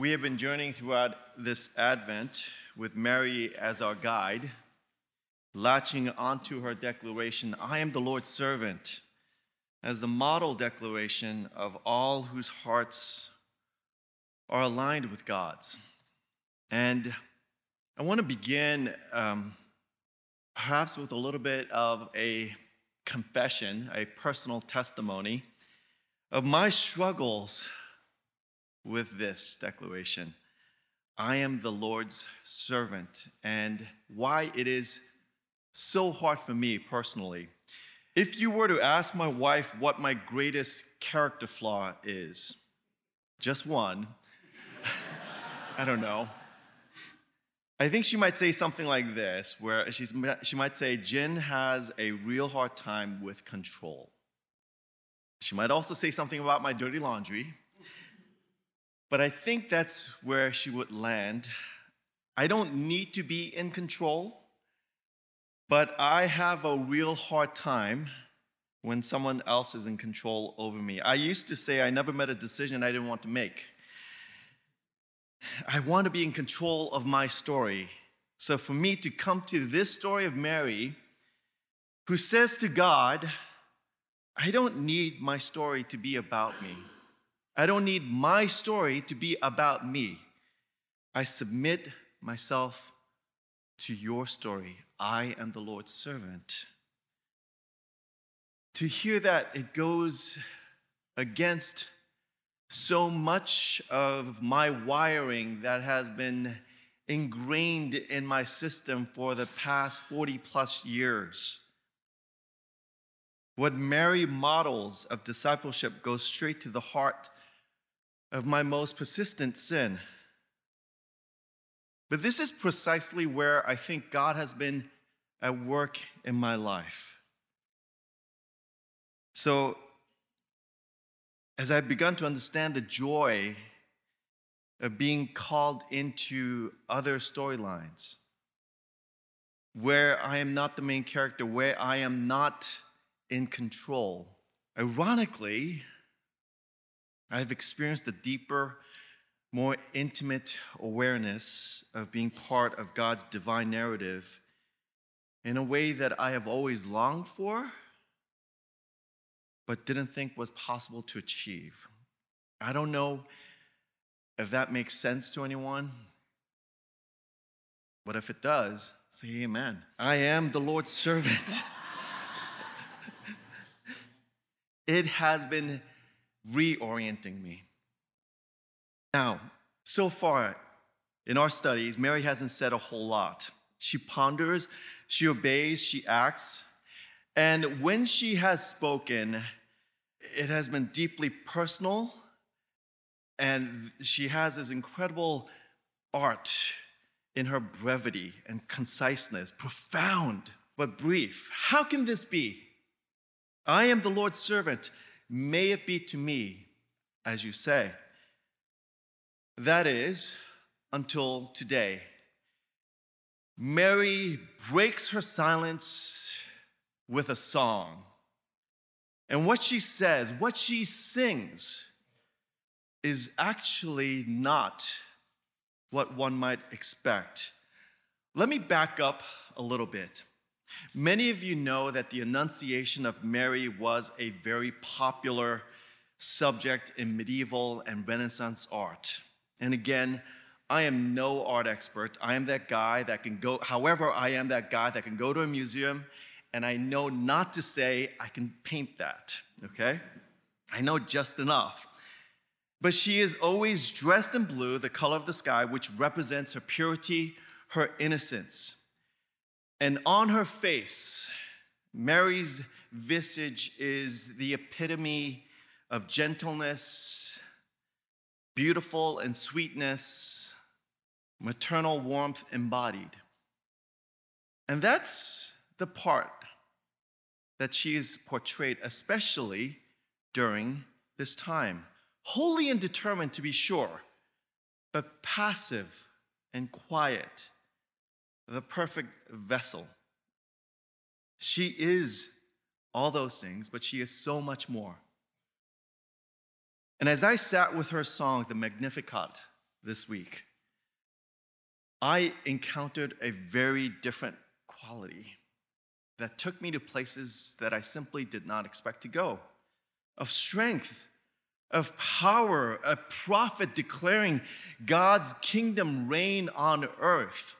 We have been journeying throughout this Advent with Mary as our guide, latching onto her declaration, I am the Lord's servant, as the model declaration of all whose hearts are aligned with God's. And I want to begin um, perhaps with a little bit of a confession, a personal testimony of my struggles with this declaration I am the Lord's servant, and why it is so hard for me personally. If you were to ask my wife what my greatest character flaw is, just one, I don't know. I think she might say something like this, where she's, she might say, Jin has a real hard time with control. She might also say something about my dirty laundry, but I think that's where she would land. I don't need to be in control, but I have a real hard time when someone else is in control over me. I used to say I never made a decision I didn't want to make. I want to be in control of my story. So for me to come to this story of Mary, who says to God, I don't need my story to be about me. I don't need my story to be about me. I submit myself to your story. I am the Lord's servant. To hear that, it goes against so much of my wiring that has been ingrained in my system for the past 40 plus years. What Mary models of discipleship goes straight to the heart of my most persistent sin. But this is precisely where I think God has been at work in my life. So, as I've begun to understand the joy of being called into other storylines, where I am not the main character, where I am not in control, ironically, I've experienced a deeper, more intimate awareness of being part of God's divine narrative in a way that I have always longed for but didn't think was possible to achieve. I don't know if that makes sense to anyone, but if it does, say amen. I am the Lord's servant. it has been reorienting me. Now, so far in our studies, Mary hasn't said a whole lot. She ponders, she obeys, she acts. And when she has spoken, it has been deeply personal, and she has this incredible art in her brevity and conciseness, profound but brief. How can this be? I am the Lord's servant. May it be to me as you say. That is, until today. Mary breaks her silence with a song. And what she says, what she sings, is actually not what one might expect. Let me back up a little bit. Many of you know that the Annunciation of Mary was a very popular subject in medieval and Renaissance art. And again, I am no art expert. I am that guy that can go, however, I am that guy that can go to a museum and I know not to say I can paint that, okay? I know just enough. But she is always dressed in blue, the color of the sky, which represents her purity, her innocence. And on her face, Mary's visage is the epitome of gentleness, beautiful and sweetness, maternal warmth embodied. And that's the part that she is portrayed, especially during this time. Holy and determined to be sure, but passive and quiet, the perfect vessel. She is all those things, but she is so much more. And as I sat with her song, the Magnificat, this week, I encountered a very different quality that took me to places that I simply did not expect to go of strength, of power, a prophet declaring God's kingdom reign on earth.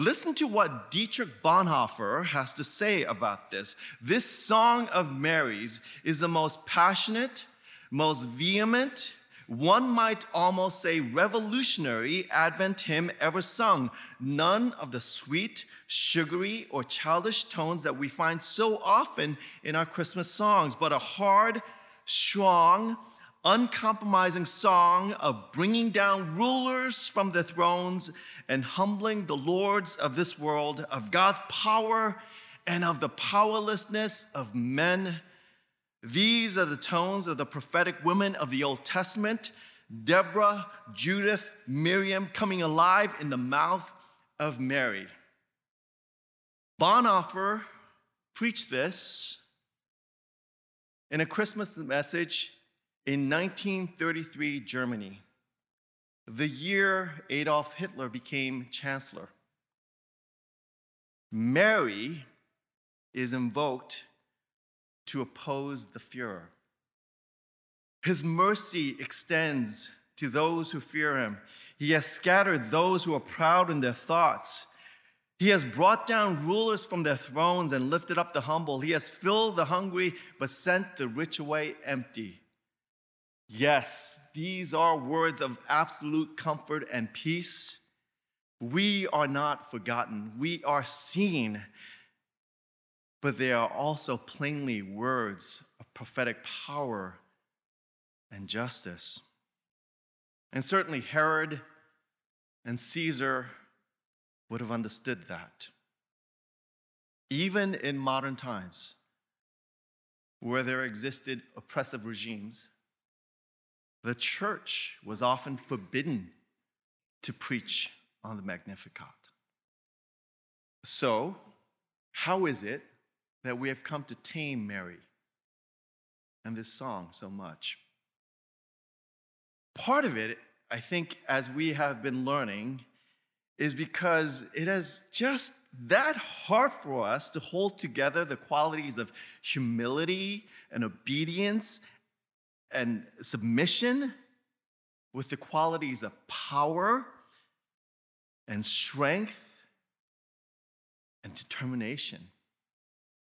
Listen to what Dietrich Bonhoeffer has to say about this. This song of Mary's is the most passionate, most vehement, one might almost say revolutionary Advent hymn ever sung. None of the sweet, sugary, or childish tones that we find so often in our Christmas songs, but a hard, strong, uncompromising song of bringing down rulers from the thrones and humbling the lords of this world, of God's power and of the powerlessness of men these are the tones of the prophetic women of the Old Testament Deborah, Judith, Miriam coming alive in the mouth of Mary. Bonhoeffer preached this in a Christmas message in 1933 Germany, the year Adolf Hitler became chancellor. Mary is invoked to oppose the Fuhrer. His mercy extends to those who fear him. He has scattered those who are proud in their thoughts. He has brought down rulers from their thrones and lifted up the humble. He has filled the hungry, but sent the rich away empty. Yes, these are words of absolute comfort and peace. We are not forgotten. We are seen but they are also plainly words of prophetic power and justice. And certainly Herod and Caesar would have understood that. Even in modern times, where there existed oppressive regimes, the church was often forbidden to preach on the Magnificat. So, how is it that we have come to tame Mary and this song so much. Part of it, I think, as we have been learning, is because it is just that hard for us to hold together the qualities of humility and obedience and submission with the qualities of power and strength and determination.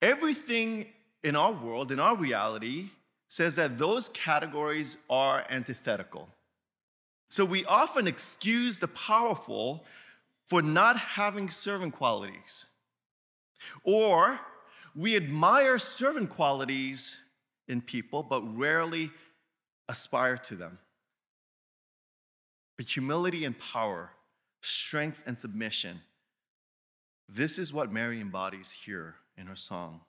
Everything in our world, in our reality, says that those categories are antithetical. So we often excuse the powerful for not having servant qualities. Or we admire servant qualities in people, but rarely aspire to them. But humility and power, strength and submission, this is what Mary embodies here in her song.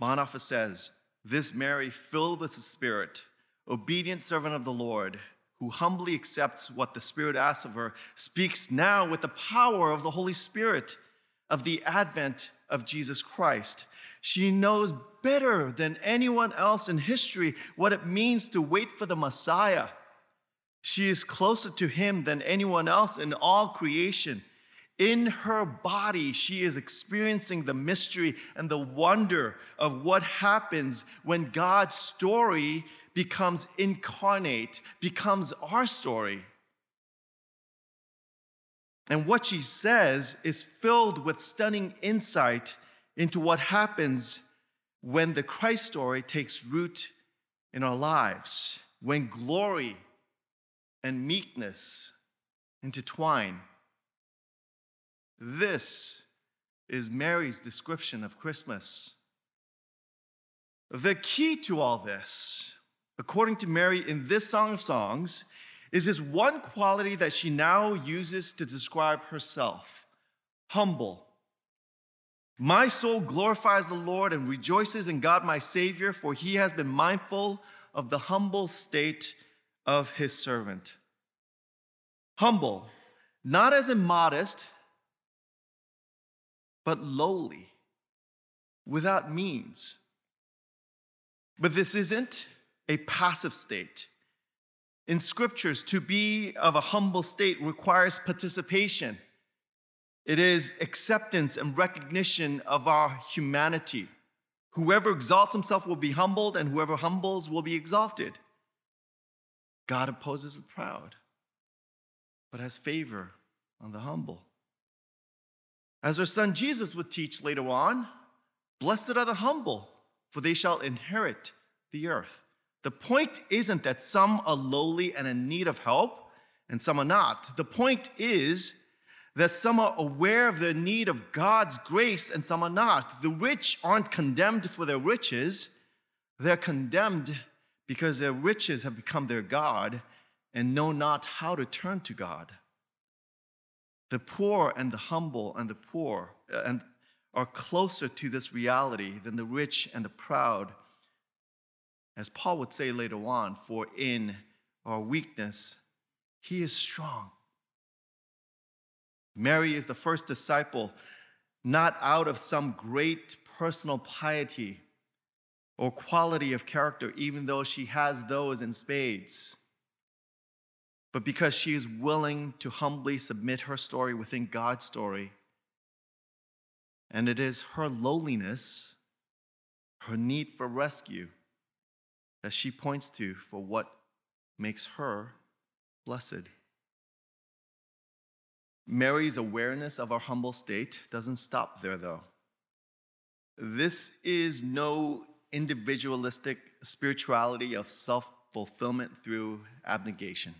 Bonhoeffer says, This Mary, filled with the Spirit, obedient servant of the Lord, who humbly accepts what the Spirit asks of her, speaks now with the power of the Holy Spirit of the advent of Jesus Christ. She knows better than anyone else in history what it means to wait for the Messiah. She is closer to him than anyone else in all creation. In her body, she is experiencing the mystery and the wonder of what happens when God's story becomes incarnate, becomes our story. And what she says is filled with stunning insight into what happens when the Christ story takes root in our lives, when glory and meekness intertwine. This is Mary's description of Christmas. The key to all this, according to Mary in this Song of Songs, is this one quality that she now uses to describe herself humble. My soul glorifies the Lord and rejoices in God my Savior, for he has been mindful of the humble state of his servant. Humble, not as immodest, but lowly, without means. But this isn't a passive state, in scriptures, to be of a humble state requires participation. It is acceptance and recognition of our humanity. Whoever exalts himself will be humbled, and whoever humbles will be exalted. God opposes the proud, but has favor on the humble. As our son Jesus would teach later on, blessed are the humble, for they shall inherit the earth. The point isn't that some are lowly and in need of help and some are not. The point is that some are aware of their need of God's grace and some are not. The rich aren't condemned for their riches, they're condemned because their riches have become their God and know not how to turn to God. The poor and the humble and the poor uh, and are closer to this reality than the rich and the proud. As Paul would say later on, for in our weakness, he is strong. Mary is the first disciple, not out of some great personal piety or quality of character, even though she has those in spades, but because she is willing to humbly submit her story within God's story. And it is her lowliness, her need for rescue, that she points to for what makes her blessed. Mary's awareness of our humble state doesn't stop there, though. This is no individualistic spirituality of self fulfillment through abnegation.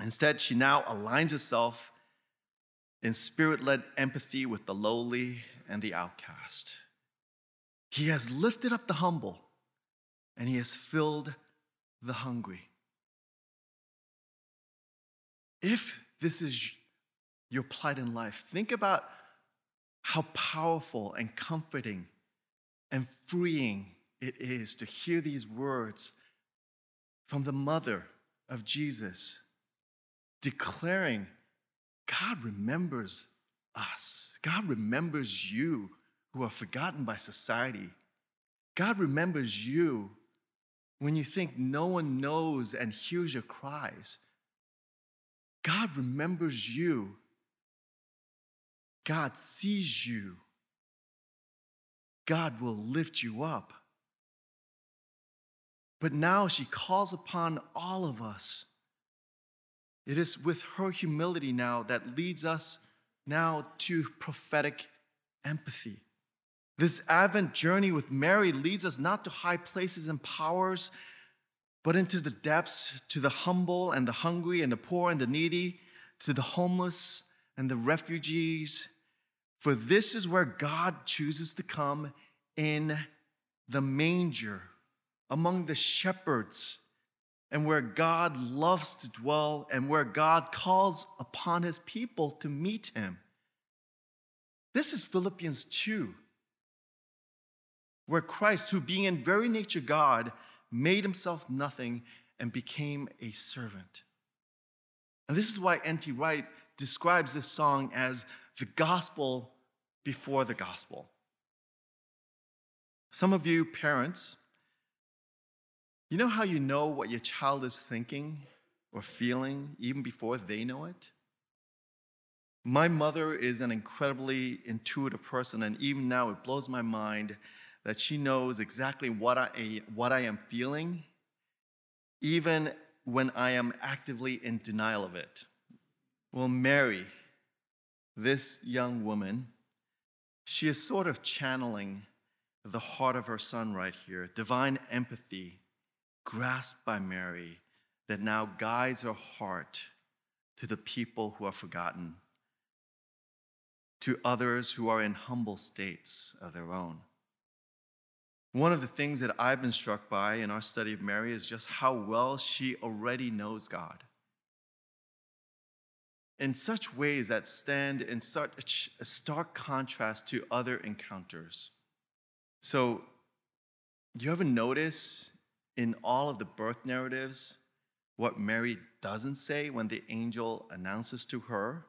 Instead, she now aligns herself in spirit led empathy with the lowly and the outcast. He has lifted up the humble and he has filled the hungry. If this is your plight in life, think about how powerful and comforting and freeing it is to hear these words from the mother of Jesus declaring, God remembers us. God remembers you who are forgotten by society. God remembers you when you think no one knows and hears your cries. God remembers you. God sees you. God will lift you up. But now she calls upon all of us. It is with her humility now that leads us now to prophetic empathy. This Advent journey with Mary leads us not to high places and powers, but into the depths, to the humble and the hungry and the poor and the needy, to the homeless and the refugees. For this is where God chooses to come in the manger among the shepherds and where God loves to dwell and where God calls upon his people to meet him. This is Philippians 2, where Christ, who being in very nature God, made himself nothing and became a servant. And this is why N.T. Wright describes this song as the gospel before the gospel. Some of you parents you know how you know what your child is thinking or feeling even before they know it? My mother is an incredibly intuitive person, and even now it blows my mind that she knows exactly what I, what I am feeling, even when I am actively in denial of it. Well, Mary, this young woman, she is sort of channeling the heart of her son right here divine empathy grasped by Mary that now guides her heart to the people who are forgotten, to others who are in humble states of their own. One of the things that I've been struck by in our study of Mary is just how well she already knows God. In such ways that stand in such a stark contrast to other encounters. So, do you ever notice in all of the birth narratives what Mary doesn't say when the angel announces to her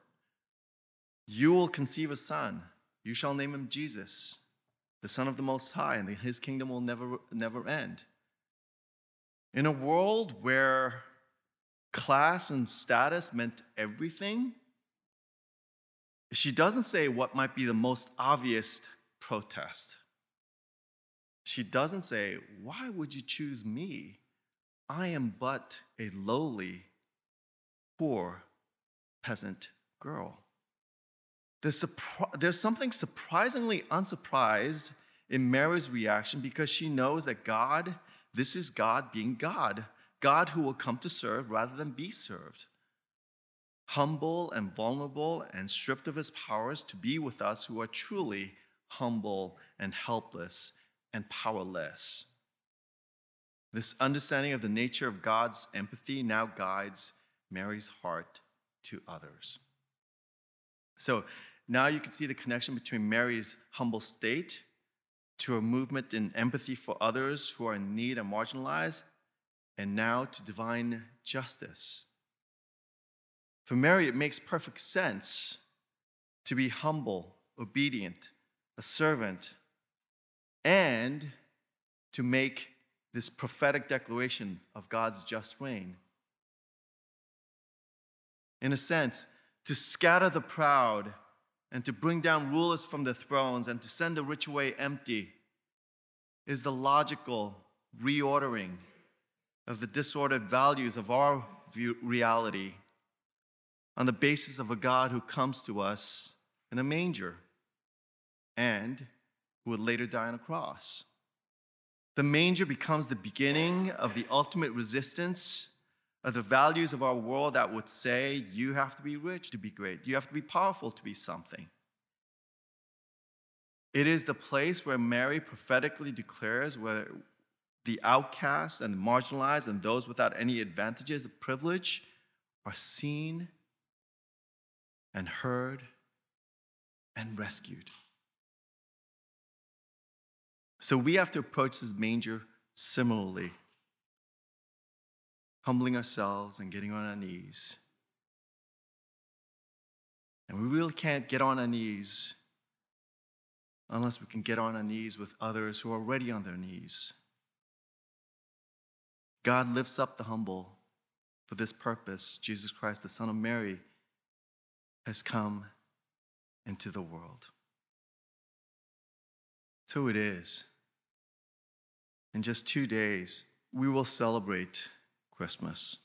You will conceive a son, you shall name him Jesus, the Son of the Most High, and his kingdom will never, never end. In a world where class and status meant everything, she doesn't say what might be the most obvious protest. She doesn't say, Why would you choose me? I am but a lowly, poor peasant girl. There's, surpri- there's something surprisingly unsurprised in Mary's reaction because she knows that God, this is God being God, God who will come to serve rather than be served. Humble and vulnerable and stripped of his powers to be with us who are truly humble and helpless and powerless. This understanding of the nature of God's empathy now guides Mary's heart to others. So now you can see the connection between Mary's humble state to a movement in empathy for others who are in need and marginalized, and now to divine justice. For Mary, it makes perfect sense to be humble, obedient, a servant, and to make this prophetic declaration of God's just reign. In a sense, to scatter the proud and to bring down rulers from their thrones and to send the rich away empty is the logical reordering of the disordered values of our reality on the basis of a God who comes to us in a manger and who would later die on a cross. The manger becomes the beginning of the ultimate resistance of the values of our world that would say you have to be rich to be great, you have to be powerful to be something. It is the place where Mary prophetically declares where the outcast and the marginalized and those without any advantages of privilege are seen and heard and rescued. So we have to approach this manger similarly, humbling ourselves and getting on our knees. And we really can't get on our knees unless we can get on our knees with others who are already on their knees. God lifts up the humble for this purpose. Jesus Christ, the Son of Mary, has come into the world. So it is in just two days, we will celebrate Christmas.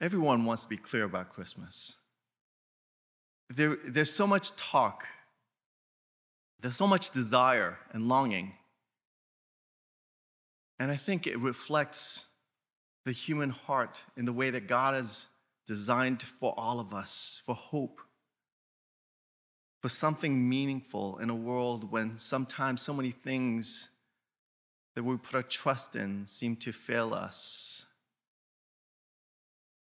Everyone wants to be clear about Christmas. There, there's so much talk, there's so much desire and longing. And I think it reflects the human heart in the way that God has designed for all of us, for hope, for something meaningful in a world when sometimes so many things that we put our trust in seem to fail us.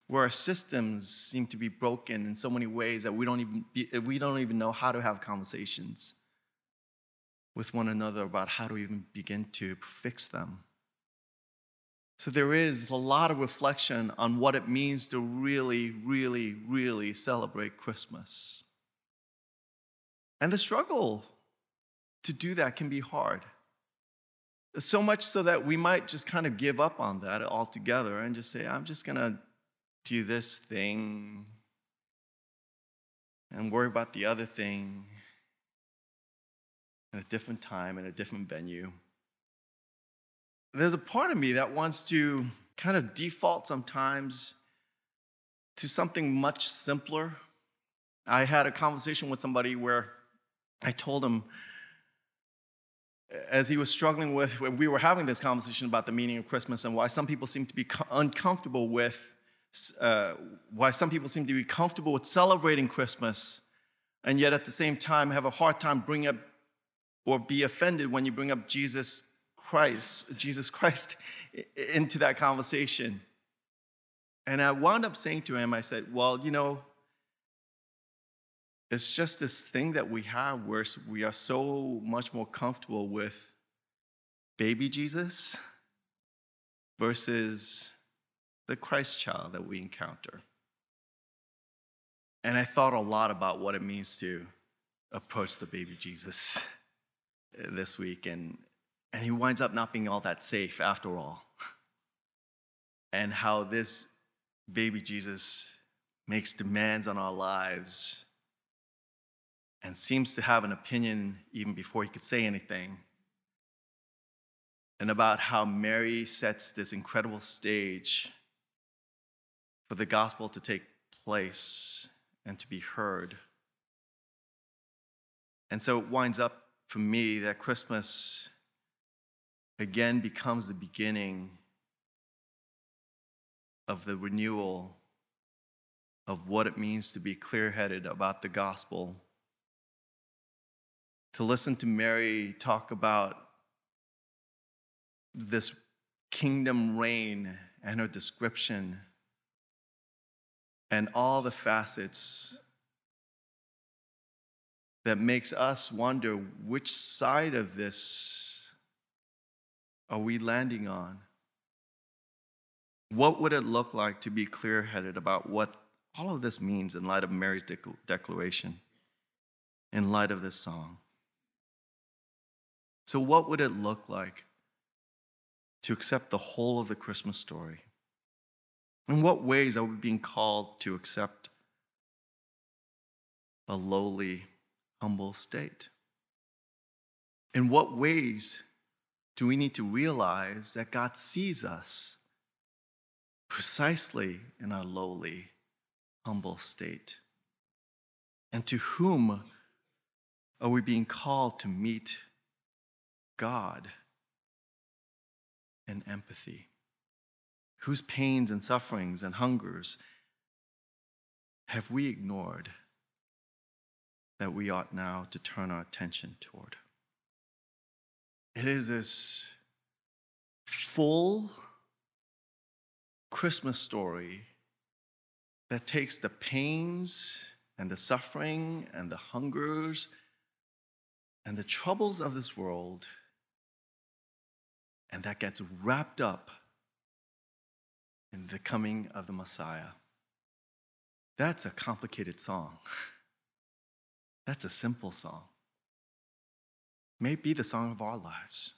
Where our systems seem to be broken in so many ways that we don't even, be, we don't even know how to have conversations with one another about how to even begin to fix them. So there is a lot of reflection on what it means to really, really, really celebrate Christmas. And the struggle to do that can be hard. So much so that we might just kind of give up on that altogether and just say, I'm just going to do this thing and worry about the other thing at a different time in a different venue. There's a part of me that wants to kind of default sometimes to something much simpler. I had a conversation with somebody where I told him, as he was struggling with, we were having this conversation about the meaning of Christmas and why some people seem to be uncomfortable with, uh, why some people seem to be comfortable with celebrating Christmas, and yet at the same time have a hard time bringing up or be offended when you bring up Jesus Christ, Jesus Christ into that conversation. And I wound up saying to him, I said, Well, you know, it's just this thing that we have where we are so much more comfortable with baby Jesus versus the Christ child that we encounter. And I thought a lot about what it means to approach the baby Jesus this week. And, and he winds up not being all that safe after all. and how this baby Jesus makes demands on our lives and seems to have an opinion even before he could say anything. And about how Mary sets this incredible stage for the gospel to take place and to be heard. And so it winds up for me that Christmas again becomes the beginning of the renewal of what it means to be clear headed about the gospel. To listen to Mary talk about this kingdom reign and her description and all the facets that makes us wonder which side of this are we landing on? What would it look like to be clear headed about what all of this means in light of Mary's declaration, in light of this song? So, what would it look like to accept the whole of the Christmas story? In what ways are we being called to accept a lowly, humble state? In what ways do we need to realize that God sees us precisely in our lowly, humble state? And to whom are we being called to meet God in empathy? Whose pains and sufferings and hungers have we ignored that we ought now to turn our attention toward? It is this full Christmas story that takes the pains and the suffering and the hungers and the troubles of this world and that gets wrapped up in the coming of the Messiah. That's a complicated song. That's a simple song. May be the song of our lives.